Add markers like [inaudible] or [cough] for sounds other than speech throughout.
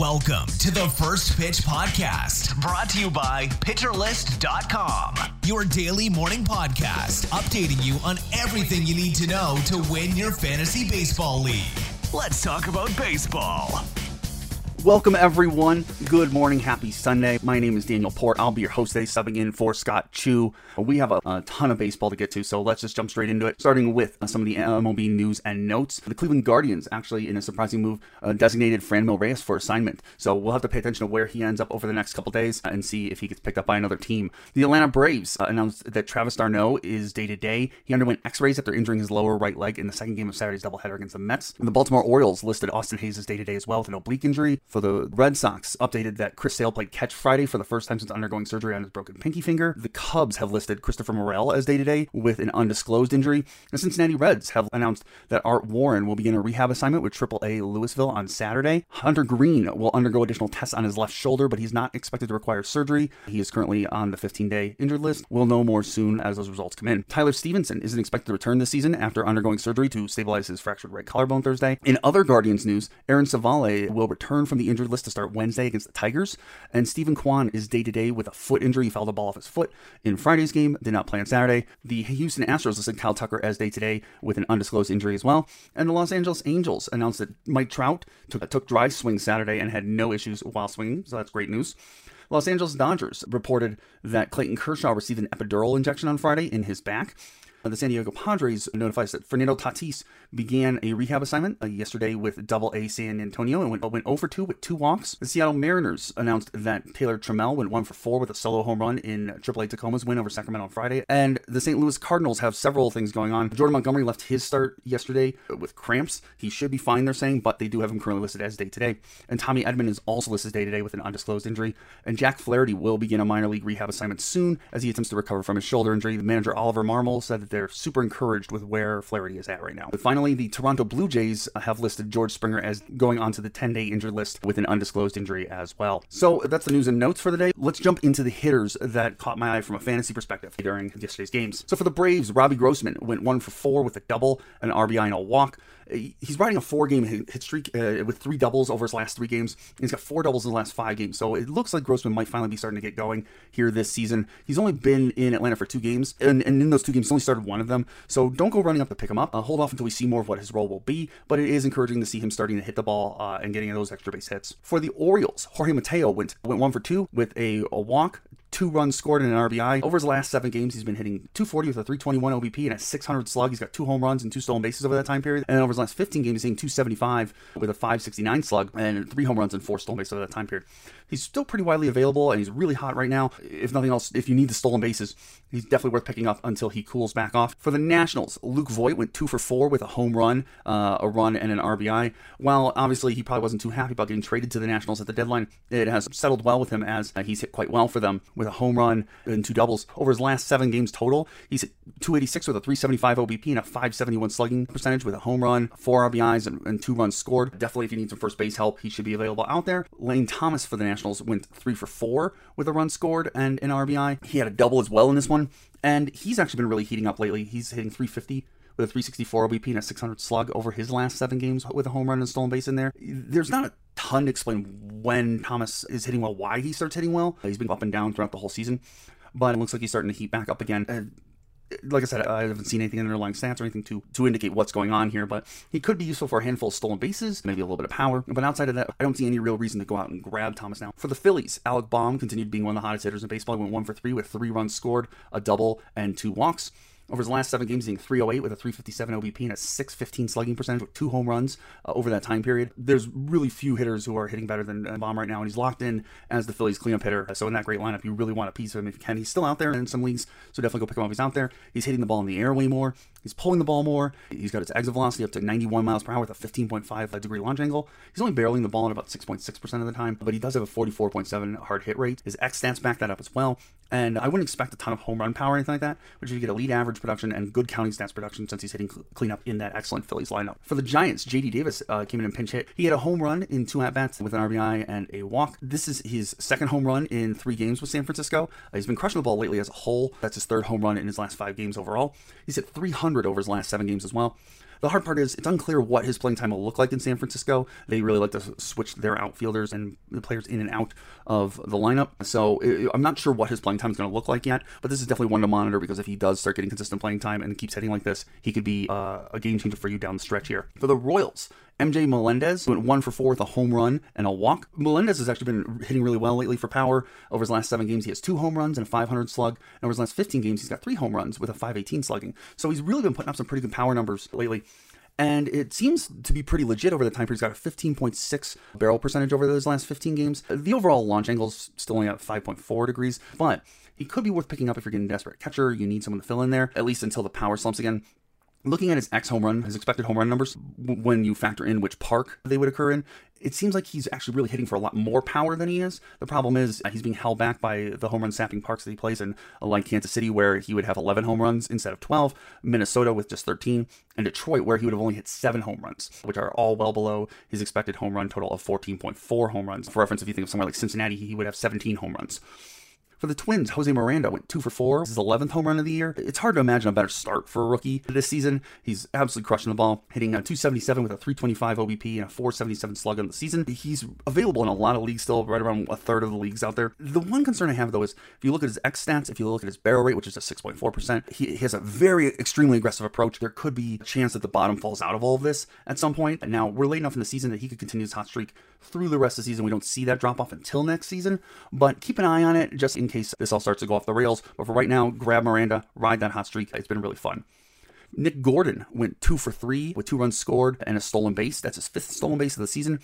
Welcome to the First Pitch Podcast, brought to you by PitcherList.com, your daily morning podcast, updating you on everything you need to know to win your fantasy baseball league. Let's talk about baseball. Welcome, everyone. Good morning. Happy Sunday. My name is Daniel Port. I'll be your host today, subbing in for Scott Chu. We have a, a ton of baseball to get to, so let's just jump straight into it. Starting with uh, some of the MLB news and notes. The Cleveland Guardians, actually, in a surprising move, uh, designated Franmil Reyes for assignment. So we'll have to pay attention to where he ends up over the next couple days and see if he gets picked up by another team. The Atlanta Braves uh, announced that Travis d'Arnaud is day to day. He underwent x rays after injuring his lower right leg in the second game of Saturday's doubleheader against the Mets. And the Baltimore Orioles listed Austin Hays as day to day as well with an oblique injury. For the Red Sox, updated that Chris Sale played catch Friday for the first time since undergoing surgery on his broken pinky finger. The Cubs have listed Christopher Morel as day to day with an undisclosed injury. The Cincinnati Reds have announced that Art Warren will begin a rehab assignment with AAA Louisville on Saturday. Hunter Greene will undergo additional tests on his left shoulder, but he's not expected to require surgery. He is currently on the 15 day injured list. We'll know more soon as those results come in. Tyler Stephenson isn't expected to return this season after undergoing surgery to stabilize his fractured right collarbone Thursday. In other Guardians news, Aaron Civale will return from the injured list to start Wednesday against the Tigers, and Steven Kwan is day to day with a foot injury. He fouled a ball off his foot in Friday's game, did not play on Saturday. The Houston Astros listed Kyle Tucker as day to day with an undisclosed injury as well. And the Los Angeles Angels announced that Mike Trout took, took dry swing Saturday and had no issues while swinging, so that's great news. Los Angeles Dodgers reported that Clayton Kershaw received an epidural injection on Friday in his back. The San Diego Padres notifies that Fernando Tatis began a rehab assignment uh, yesterday with Double A San Antonio and went, went 0 for 2 with two walks. The Seattle Mariners announced that Taylor Trammell went 1 for 4 with a solo home run in AAA Tacoma's win over Sacramento on Friday. And the St. Louis Cardinals have several things going on. Jordan Montgomery left his start yesterday with cramps. He should be fine, they're saying, but they do have him currently listed as day today. And Tommy Edman is also listed day today with an undisclosed injury. And Jack Flaherty will begin a minor league rehab assignment soon as he attempts to recover from his shoulder injury. The manager Oliver Marmol said they're super encouraged with where Flaherty is at right now. But finally, the Toronto Blue Jays have listed George Springer as going onto the 10 day injured list with an undisclosed injury as well. So that's the news and notes for the day. Let's jump into the hitters that caught my eye from a fantasy perspective during yesterday's games. So for the Braves, Robbie Grossman went one for four with a double, an RBI, and a walk he's riding a four game hit streak uh, with three doubles over his last three games. He's got four doubles in the last five games. So it looks like Grossman might finally be starting to get going here this season. He's only been in Atlanta for two games, and, and in those two games, he's only started one of them. So don't go running up to pick him up. Uh, hold off until we see more of what his role will be. But it is encouraging to see him starting to hit the ball uh, and getting those extra base hits. For the Orioles, Jorge Mateo went went one for two with a, a walk, two runs scored and an RBI. Over his last seven games, he's been hitting 240 with a 321 OBP and a 600 slug. He's got two home runs and two stolen bases over that time period. And then over his last 15 games, he's hitting 275 with a 569 slug and three home runs and four stolen bases over that time period. He's still pretty widely available and he's really hot right now. If nothing else, if you need the stolen bases, he's definitely worth picking up until he cools back off. For the Nationals, Luke Voit went two for four with a home run, uh, a run, and an RBI. While obviously he probably wasn't too happy about getting traded to the Nationals at the deadline, it has settled well with him as he's hit quite well for them with a home run and two doubles. Over his last seven games total, he's hit 286 with a 375 OBP and a 571 slugging percentage with a home run, four RBIs, and, and two runs scored. Definitely, if you need some first base help, he should be available out there. Lane Thomas for the Nationals went three for four with a run scored and an RBI. He had a double as well in this one, and he's actually been really heating up lately. He's hitting 350 with a 364 OBP and a 600 slug over his last seven games with a home run and stolen base in there. There's not a ton to explain when Thomas is hitting well, why he starts hitting well. He's been up and down throughout the whole season. but it looks like he's starting to heat back up again. Uh, like I said, I haven't seen anything in underlying stats or anything to, to indicate what's going on here, but he could be useful for a handful of stolen bases, maybe a little bit of power. But outside of that, I don't see any real reason to go out and grab Thomas now. For the Phillies, Alec Bohm continued being one of the hottest hitters in baseball. He went one for three with three runs scored, a double, and two walks. Over his last seven games, he's 308 with a 357 OBP and a 615 slugging percentage with two home runs uh, over that time period. There's really few hitters who are hitting better than uh, Bohm right now, and he's locked in as the Phillies cleanup hitter. So in that great lineup, you really want a piece of him if you can. He's still out there in some leagues, so definitely go pick him up. He's out there. He's hitting the ball in the air way more. He's pulling the ball more. He's got his exit velocity up to 91 miles per hour with a 15.5 degree launch angle. He's only barreling the ball at about 6.6% of the time, but he does have a 44.7 hard hit rate. His X stats back that up as well. And I wouldn't expect a ton of home run power or anything like that, but you get elite average production and good counting stats production since he's hitting cleanup in that excellent Phillies lineup. For the Giants, JD Davis uh, came in and pinch hit. He had a home run in two at bats with an RBI and a walk. This is his second home run in three games with San Francisco. Uh, he's been crushing the ball lately as a whole. That's his third home run in his last five games overall. He's hit 300 over his last seven games as well. The hard part is it's unclear what his playing time will look like in San Francisco. They really like to switch their outfielders and the players in and out of the lineup. So I'm not sure what his playing time is going to look like yet, but this is definitely one to monitor because if he does start getting consistent playing time and keeps hitting like this, he could be uh, a game changer for you down the stretch here. For the Royals, MJ Melendez went one for four with a home run and a walk. Melendez has actually been hitting really well lately for power. Over his last seven games, he has two home runs and a 500 slug. And over his last 15 games, he's got three home runs with a 518 slugging. So he's really been putting up some pretty good power numbers lately and it seems to be pretty legit over the time period. He's got a 15.6 barrel percentage over those last 15 games. The overall launch angle is still only at 5.4 degrees, but he could be worth picking up if you're getting desperate catcher. You need someone to fill in there, at least until the power slumps again. Looking at his X home run, his expected home run numbers, when you factor in which park they would occur in, it seems like he's actually really hitting for a lot more power than he is. The problem is uh, he's being held back by the home run sapping parks that he plays in, uh, like Kansas City, where he would have 11 home runs instead of 12, Minnesota with just 13, and Detroit, where he would have only hit seven home runs, which are all well below his expected home run total of 14.4 home runs. For reference, if you think of somewhere like Cincinnati, he would have 17 home runs. For the Twins, Jose Miranda went two for four. This is his 11th home run of the year. It's hard to imagine a better start for a rookie this season. He's absolutely crushing the ball, hitting a 277 with a 325 OBP and a 477 slug on the season. He's available in a lot of leagues still, right around a third of the leagues out there. The one concern I have though is if you look at his X stats, if you look at his barrel rate, which is a 6.4%, he has a very extremely aggressive approach. There could be a chance that the bottom falls out of all of this at some point. Now we're late enough in the season that he could continue his hot streak through the rest of the season. We don't see that drop off until next season, but keep an eye on it just in case this all starts to go off the rails. But for right now, grab Miranda, ride that hot streak. It's been really fun. Nick Gordon went two for three with two runs scored and a stolen base. That's his fifth stolen base of the season.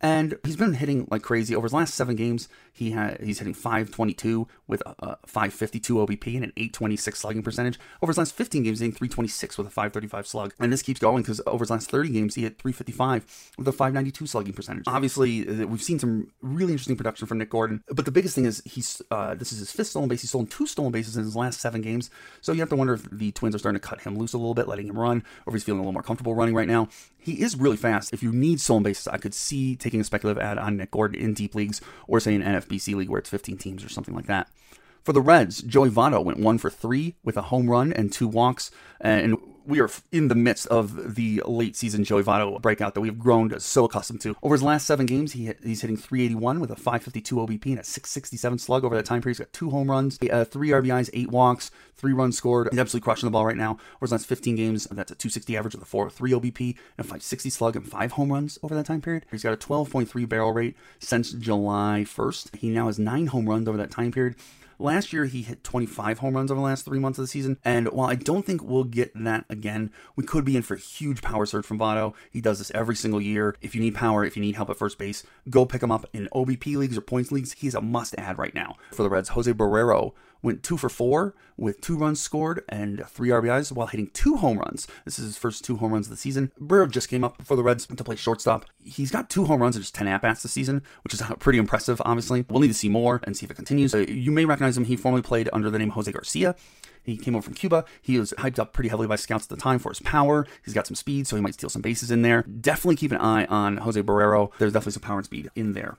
And he's been hitting like crazy. Over his last seven games, he had he's hitting 522 with a, 552 OBP and an 826 slugging percentage. Over his last 15 games, hitting 326 with a 535 slug. And this keeps going because over his last 30 games, he hit 355 with a 592 slugging percentage. Obviously, uh, we've seen some really interesting production from Nick Gordon. But the biggest thing is he's uh, this is his fifth stolen base. He's stolen two stolen bases in his last seven games. So you have to wonder if the Twins are starting to cut him loose a little bit, letting him run, or if he's feeling a little more comfortable running right now. He is really fast. If you need stolen bases, I could see taking a speculative ad on Nick Gordon in deep leagues or say an NFBC league where it's 15 teams or something like that. For the Reds, Joey Votto went one for three with a home run and two walks. And we are in the midst of the late season Joey Votto breakout that we've grown so accustomed to. Over his last seven games, he he's hitting 381 with a 552 OBP and a 667 slug over that time period. He's got two home runs, uh, three RBIs, eight walks, three runs scored. He's absolutely crushing the ball right now. Over his last 15 games, that's a 260 average with a 403 OBP and a 560 slug and five home runs over that time period. He's got a 12.3 barrel rate since July 1st. He now has nine home runs over that time period. Last year, he hit 25 home runs over the last three months of the season. And while I don't think we'll get that again, we could be in for a huge power surge from Votto. He does this every single year. If you need power, if you need help at first base, go pick him up in OBP leagues or points leagues. He's a must add right now. For the Reds, Jose Barrero went two for four with two runs scored and three RBIs while hitting two home runs. This is his first two home runs of the season. Barrero just came up for the Reds to play shortstop. He's got two home runs in just 10 at bats this season, which is pretty impressive, obviously. We'll need to see more and see if it continues. Uh, you may recognize him. He formerly played under the name Jose Garcia. He came over from Cuba. He was hyped up pretty heavily by scouts at the time for his power. He's got some speed, so he might steal some bases in there. Definitely keep an eye on Jose Barrero. There's definitely some power and speed in there.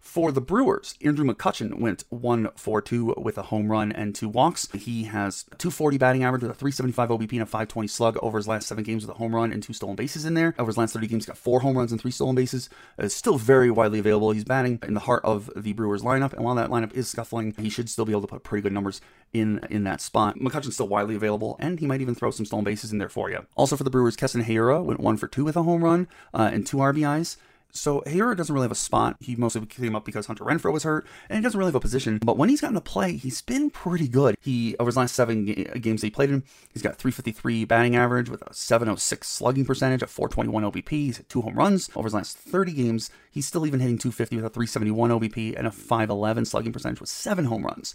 For the Brewers, Andrew McCutchen went 1 4 2 with a home run and two walks. He has 240 batting average with a 375 OBP and a 520 slug over his last seven games with a home run and two stolen bases in there. Over his last 30 games, got four home runs and three stolen bases. It's still very widely available. He's batting in the heart of the Brewers lineup, and while that lineup is scuffling, he should still be able to put pretty good numbers in in that spot. McCutchen's still widely available, and he might even throw some stolen bases in there for you. Also for the Brewers, Keston Hiura went one for two with a home run uh, and two RBIs. So Hiura doesn't really have a spot. He mostly came up because Hunter Renfroe was hurt, and he doesn't really have a position. But when he's gotten to play, he's been pretty good. He over his last seven ga- games he played in, he's got 353 batting average with a 706 slugging percentage, a 421 OBP. He's two home runs over his last 30 games. He's still even hitting 250 with a 371 OBP and a 511 slugging percentage with seven home runs.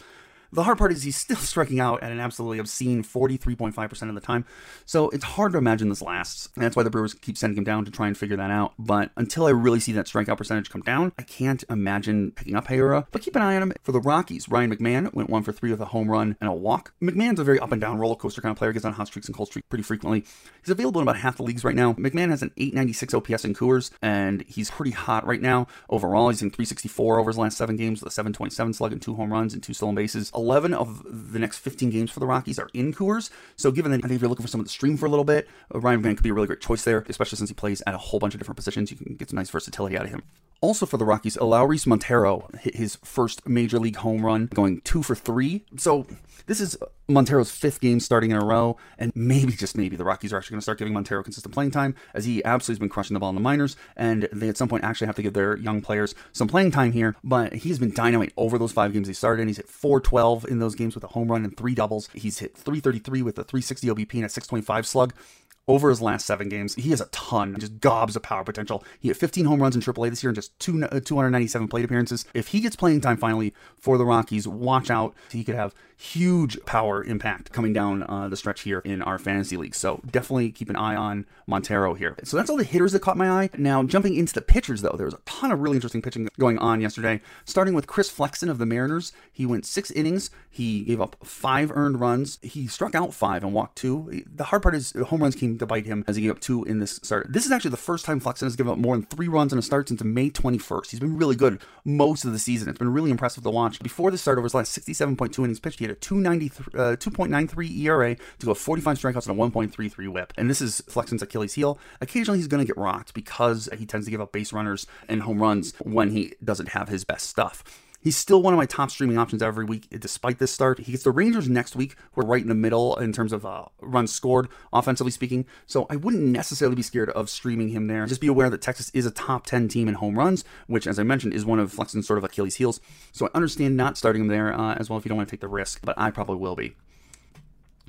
The hard part is he's still [laughs] striking out at an absolutely obscene 43.5% of the time. So it's hard to imagine this lasts. And that's why the Brewers keep sending him down to try and figure that out. But until I really see that strikeout percentage come down, I can't imagine picking up Hiura. But keep an eye on him. For the Rockies, Ryan McMahon went one for three with a home run and a walk. McMahon's a very up and down roller coaster kind of player. He Gets on hot streaks and cold streaks pretty frequently. He's available in about half the leagues right now. McMahon has an 896 OPS in Coors, and he's pretty hot right now. Overall, he's in 364 over his last seven games with a 727 slug and two home runs and two stolen bases. 11 of the next 15 games for the Rockies are in Coors. So, given that I think if you're looking for someone to stream for a little bit, uh, Ryan McMahon could be a really great choice there, especially since he plays at a whole bunch of different positions. You can get some nice versatility out of him. Also for the Rockies, Lauris Montero hit his first major league home run, going two for three. So this is Montero's fifth game starting in a row, and maybe just maybe the Rockies are actually going to start giving Montero consistent playing time, as he absolutely has been crushing the ball in the minors, and they at some point actually have to give their young players some playing time here. But he's been dynamite over those five games he started in. He's hit 412 in those games with a home run and three doubles. He's hit 333 with a 360 OBP and a 625 slug over his last seven games. He has a ton, just gobs of power potential. He had 15 home runs in AAA this year and just two, uh, 297 plate appearances. If he gets playing time finally for the Rockies, watch out. He could have huge power impact coming down uh, the stretch here in our fantasy league. So definitely keep an eye on Montero here. So that's all the hitters that caught my eye. Now jumping into the pitchers though, there was a ton of really interesting pitching going on yesterday. Starting with Chris Flexen of the Mariners, he went six innings. He gave up five earned runs. He struck out five and walked two. The hard part is home runs came to bite him as he gave up two in this start. This is actually the first time Flexen has given up more than three runs in a start since May 21st. He's been really good most of the season. It's been really impressive to watch. Before the start, over his last 67.2 innings pitched, he had a 293, uh, 2.93 ERA to go 45 strikeouts and a 1.33 whip. And this is Flexen's Achilles heel. Occasionally he's going to get rocked because he tends to give up base runners and home runs when he doesn't have his best stuff. He's still one of my top streaming options every week, despite this start. He gets the Rangers next week, who are right in the middle in terms of uh, runs scored, offensively speaking. So I wouldn't necessarily be scared of streaming him there. Just be aware that Texas is a top 10 team in home runs, which, as I mentioned, is one of Flexen's sort of Achilles' heels. So I understand not starting him there uh, as well if you don't want to take the risk, but I probably will be.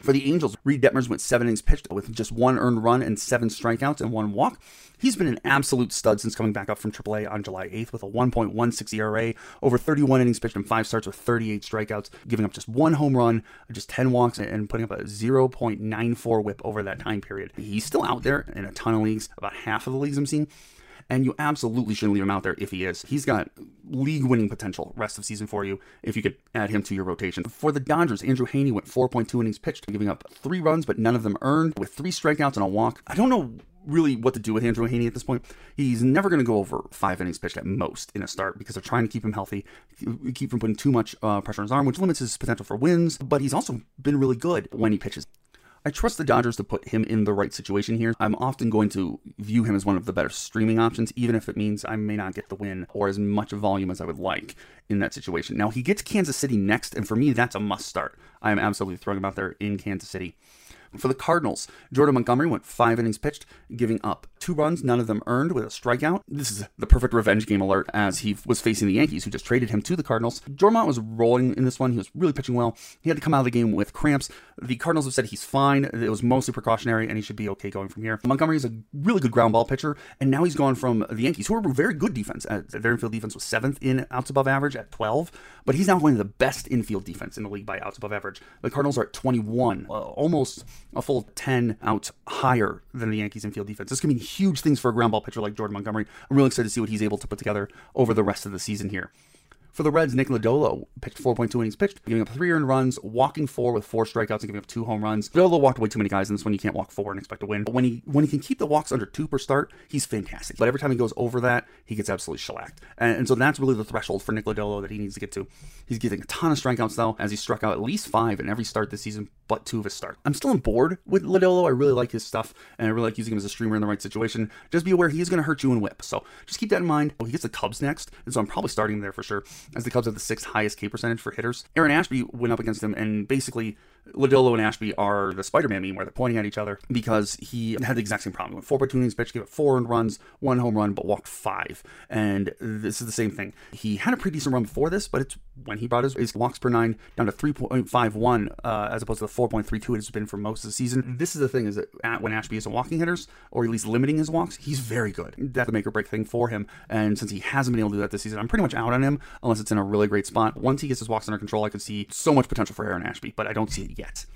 For the Angels, Reid Detmers went seven innings pitched with just one earned run and seven strikeouts and one walk. He's been an absolute stud since coming back up from AAA on July 8th with a 1.16 ERA, over 31 innings pitched and five starts with 38 strikeouts, giving up just one home run, just 10 walks, and putting up a 0.94 whip over that time period. He's still out there in a ton of leagues, about half of the leagues I'm seeing and you absolutely shouldn't leave him out there if he is. He's got league winning potential rest of season for you if you could add him to your rotation. For the Dodgers, Andrew Heaney went 4.2 innings pitched, giving up three runs, but none of them earned, with three strikeouts and a walk. I don't know really what to do with Andrew Heaney at this point. He's never going to go over five innings pitched at most in a start because they're trying to keep him healthy, keep from putting too much uh, pressure on his arm, which limits his potential for wins. But he's also been really good when he pitches. I trust the Dodgers to put him in the right situation here. I'm often going to view him as one of the better streaming options, even if it means I may not get the win or as much volume as I would like in that situation. Now, he gets Kansas City next, and for me, that's a must start. I am absolutely throwing him out there in Kansas City. For the Cardinals, Jordan Montgomery went five innings pitched, giving up two runs, none of them earned, with a strikeout. This is the perfect revenge game alert as he was facing the Yankees, who just traded him to the Cardinals. Jormont was rolling in this one. He was really pitching well. He had to come out of the game with cramps. The Cardinals have said he's fine. It was mostly precautionary, and he should be okay going from here. Montgomery is a really good ground ball pitcher, and now he's gone from the Yankees, who a very good defense. At, their infield defense was seventh in outs above average at 12, but he's now going to the best infield defense in the league by outs above average. The Cardinals are at 21, uh, almost a full 10 outs higher than the Yankees infield defense. This can mean huge things for a ground ball pitcher like Jordan Montgomery. I'm really excited to see what he's able to put together over the rest of the season here. For the Reds, Nick Lodolo pitched 4.2 innings pitched, giving up three earned runs, walking four with four strikeouts, and giving up two home runs. Lodolo walked away too many guys in this one. You can't walk four and expect to win. But when he when he can keep the walks under two per start, he's fantastic. But every time he goes over that, he gets absolutely shellacked. And, and so that's really the threshold for Nick Lodolo that he needs to get to. He's getting a ton of strikeouts though, as he struck out at least five in every start this season, but two of his starts. I'm still on board with Lodolo. I really like his stuff, and I really like using him as a streamer in the right situation. Just be aware he is going to hurt you in whip. So just keep that in mind. He gets the Cubs next, and so I'm probably starting there for sure, as the Cubs have the sixth highest K percentage for hitters. Aaron Ashby went up against him, and basically Lodolo and Ashby are the Spider-Man meme where they're pointing at each other because he had the exact same problem. Four two pitch, gave it four earned runs, one home run, but walked five. And this is the same thing. He had a pretty decent run before this, but it's when he brought his, his walks per nine down to 3.51 uh, as opposed to the 4.32 it has been for most of the season. This is the thing is that at, when Ashby isn't walking hitters, or at least limiting his walks, he's very good. That's a make or break thing for him. And since he hasn't been able to do that this season, I'm pretty much out on him unless it's in a really great spot. Once he gets his walks under control, I could see so much potential for Aaron Ashby, but I don't see it yet.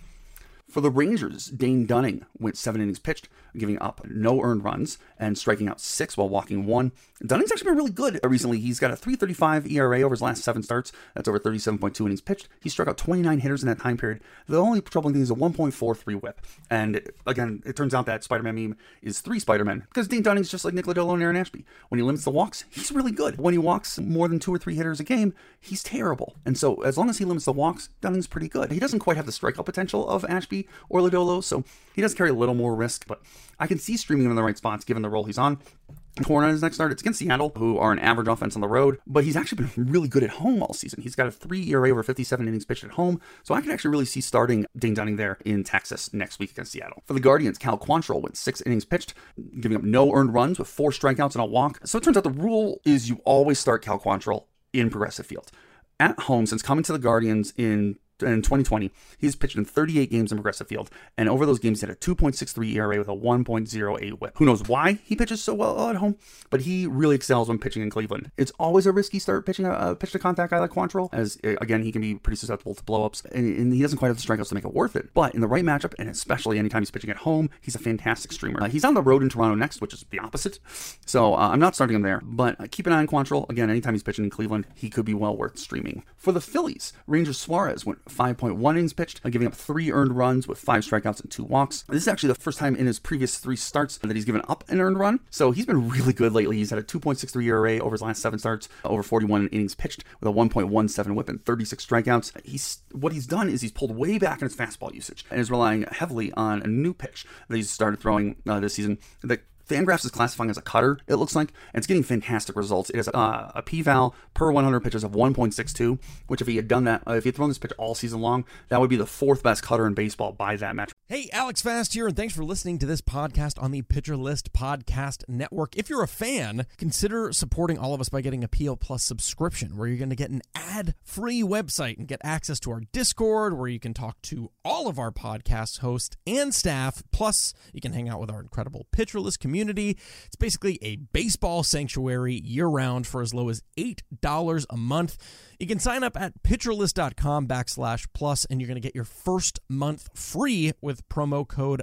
For the Rangers, Dane Dunning went seven innings pitched, giving up no earned runs and striking out six while walking one. Dunning's actually been really good recently. He's got a 3.35 ERA over his last seven starts. That's over 37.2 innings pitched. He struck out 29 hitters in that time period. The only troubling thing is a 1.43 WHIP. And again, it turns out that Spider-Man meme is three Spider-Men because Dane Dunning's just like Nick Lodolo and Aaron Ashby. When he limits the walks, he's really good. When he walks more than two or three hitters a game, he's terrible. And so as long as he limits the walks, Dunning's pretty good. He doesn't quite have the strikeout potential of Ashby or Lodolo, so he does carry a little more risk, but I can see streaming him in the right spots given the role he's on. Corn on his next start. It's against Seattle, who are an average offense on the road, but he's actually been really good at home all season. He's got a three ERA over 57 innings pitched at home, so I can actually really see starting Dane Dunning there in Texas next week against Seattle. For the Guardians, Cal Quantrill went six innings pitched, giving up no earned runs with four strikeouts and a walk. So it turns out the rule is you always start Cal Quantrill in Progressive Field. At home, since coming to the Guardians in in 2020, he's pitched in 38 games in Progressive Field, and over those games, he had a 2.63 ERA with a 1.08 WHIP. Who knows why he pitches so well at home, but he really excels when pitching in Cleveland. It's always a risky start pitching a, a pitch to contact guy like Quantrill, as again he can be pretty susceptible to blowups, and, and he doesn't quite have the strikeouts to make it worth it. But in the right matchup, and especially anytime he's pitching at home, he's a fantastic streamer. Uh, he's on the road in Toronto next, which is the opposite. So uh, I'm not starting him there, but uh, keep an eye on Quantrill. Again, anytime he's pitching in Cleveland, he could be well worth streaming. For the Phillies, Ranger Suarez went 5.1 innings pitched, giving up three earned runs with five strikeouts and two walks. This is actually the first time in his previous three starts that he's given up an earned run. So he's been really good lately. He's had a 2.63 ERA over his last seven starts, over 41 innings pitched with a 1.17 whip and 36 strikeouts. He's what he's done is he's pulled way back in his fastball usage and is relying heavily on a new pitch that he's started throwing uh, this season that Fangraphs is classifying as a cutter, it looks like, and it's getting fantastic results. It has uh, a p-val per 100 pitches of 1.62, which if he had done that, uh, if he had thrown this pitch all season long, that would be the fourth best cutter in baseball by that metric. Hey, Alex Fast here, and thanks for listening to this podcast on the Pitcher List Podcast Network. If you're a fan, consider supporting all of us by getting a PL Plus subscription, where you're going to get an ad-free website and get access to our Discord, where you can talk to all of our podcast hosts and staff. Plus, you can hang out with our incredible Pitcher List community community. It's basically a baseball sanctuary year round for as low as $8 a month. You can sign up at pitcherlist.com backslash plus, and you're going to get your first month free with promo code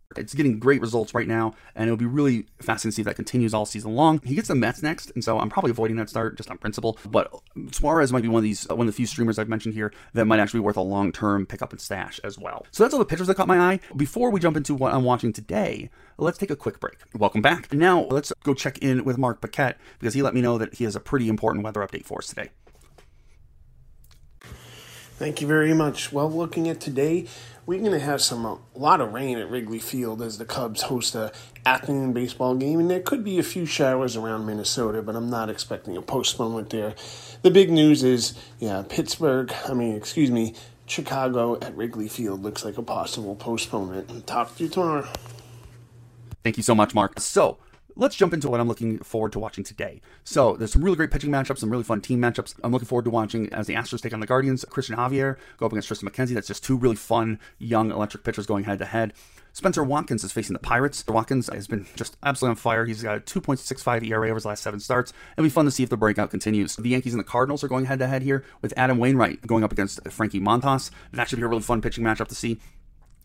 It's getting great results right now, and it'll be really fascinating to see if that continues all season long. He gets the Mets next, and so I'm probably avoiding that start just on principle. But Suarez might be one of these, one of the few streamers I've mentioned here that might actually be worth a long term pickup and stash as well. So that's all the pitchers that caught my eye. Before we jump into what I'm watching today, let's take a quick break. Welcome back. Now let's go check in with Mark Paquette because he let me know that he has a pretty important weather update for us today. Thank you very much. Well, looking at today, we're going to have some a lot of rain at Wrigley Field as the Cubs host a afternoon baseball game, and there could be a few showers around Minnesota, but I'm not expecting a postponement there. The big news is, yeah, Pittsburgh. I mean, excuse me, Chicago at Wrigley Field looks like a possible postponement. Talk to you tomorrow. Thank you so much, Mark. So let's jump into what I'm looking forward to watching today. So there's some really great pitching matchups, some really fun team matchups. I'm looking forward to watching as the Astros take on the Guardians. Cristian Javier go up against Triston McKenzie. That's just two really fun young electric pitchers going head to head. Spenser Watkins is facing the Pirates. Watkins has been just absolutely on fire. He's got a 2.65 ERA over his last seven starts. It'll be fun to see if the breakout continues. The Yankees and the Cardinals are going head to head here with Adam Wainwright going up against Frankie Montas. That should be a really fun pitching matchup to see.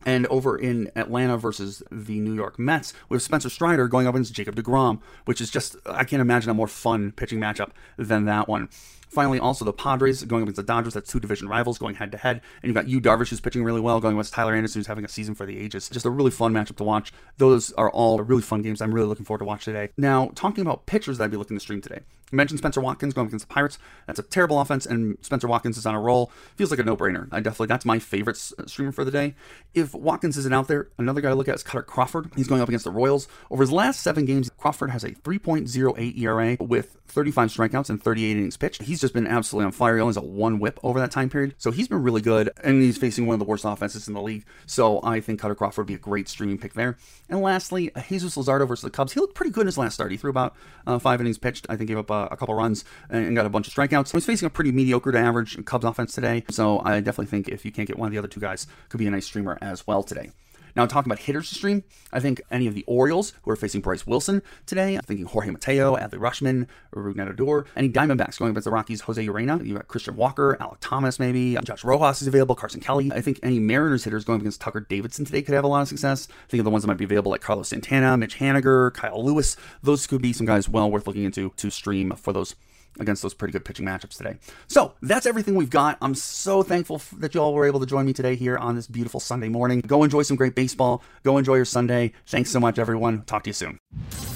And over in Atlanta versus the New York Mets, we have Spencer Strider going up against Jacob DeGrom, which is just, I can't imagine a more fun pitching matchup than that one. Finally, also the Padres going against the Dodgers. That's two division rivals going head to head. And you've got Yu Darvish, who's pitching really well, going against Tyler Anderson, who's having a season for the ages. Just a really fun matchup to watch. Those are all really fun games I'm really looking forward to watch today. Now, talking about pitchers that I'd be looking to stream today. I mentioned Spenser Watkins going against the Pirates. That's a terrible offense, and Spenser Watkins is on a roll. Feels like a no-brainer. I definitely that's my favorite uh, streamer for the day. If Watkins isn't out there, another guy to look at is Kutter Crawford. He's going up against the Royals. Over his last seven games, Crawford has a 3.08 ERA with 35 strikeouts and 38 innings pitched. He's just been absolutely on fire. He only has a one whip over that time period, so he's been really good, and he's facing one of the worst offenses in the league. So I think Kutter Crawford would be a great streaming pick there. And lastly, Jesus Luzardo versus the Cubs. He looked pretty good in his last start. He threw about uh, five innings pitched. I think gave up uh, a couple runs and got a bunch of strikeouts. He's facing a pretty mediocre to average Cubs offense today. So I definitely think if you can't get one of the other two guys, could be a nice streamer as well today. Now, talking about hitters to stream, I think any of the Orioles who are facing Bryce Wilson today, I'm thinking Jorge Mateo, Adley Rutschman, Rougned Odor, any Diamondbacks going against the Rockies, Jose Urena, you got Christian Walker, Alek Thomas maybe, Josh Rojas is available, Carson Kelly. I think any Mariners hitters going against Tucker Davidson today could have a lot of success. I Think of the ones that might be available like Carlos Santana, Mitch Haniger, Kyle Lewis. Those could be some guys well worth looking into to stream for those against those pretty good pitching matchups today. So that's everything we've got. I'm so thankful that you all were able to join me today here on this beautiful Sunday morning. Go enjoy some great baseball. Go enjoy your Sunday. Thanks so much, everyone. Talk to you soon.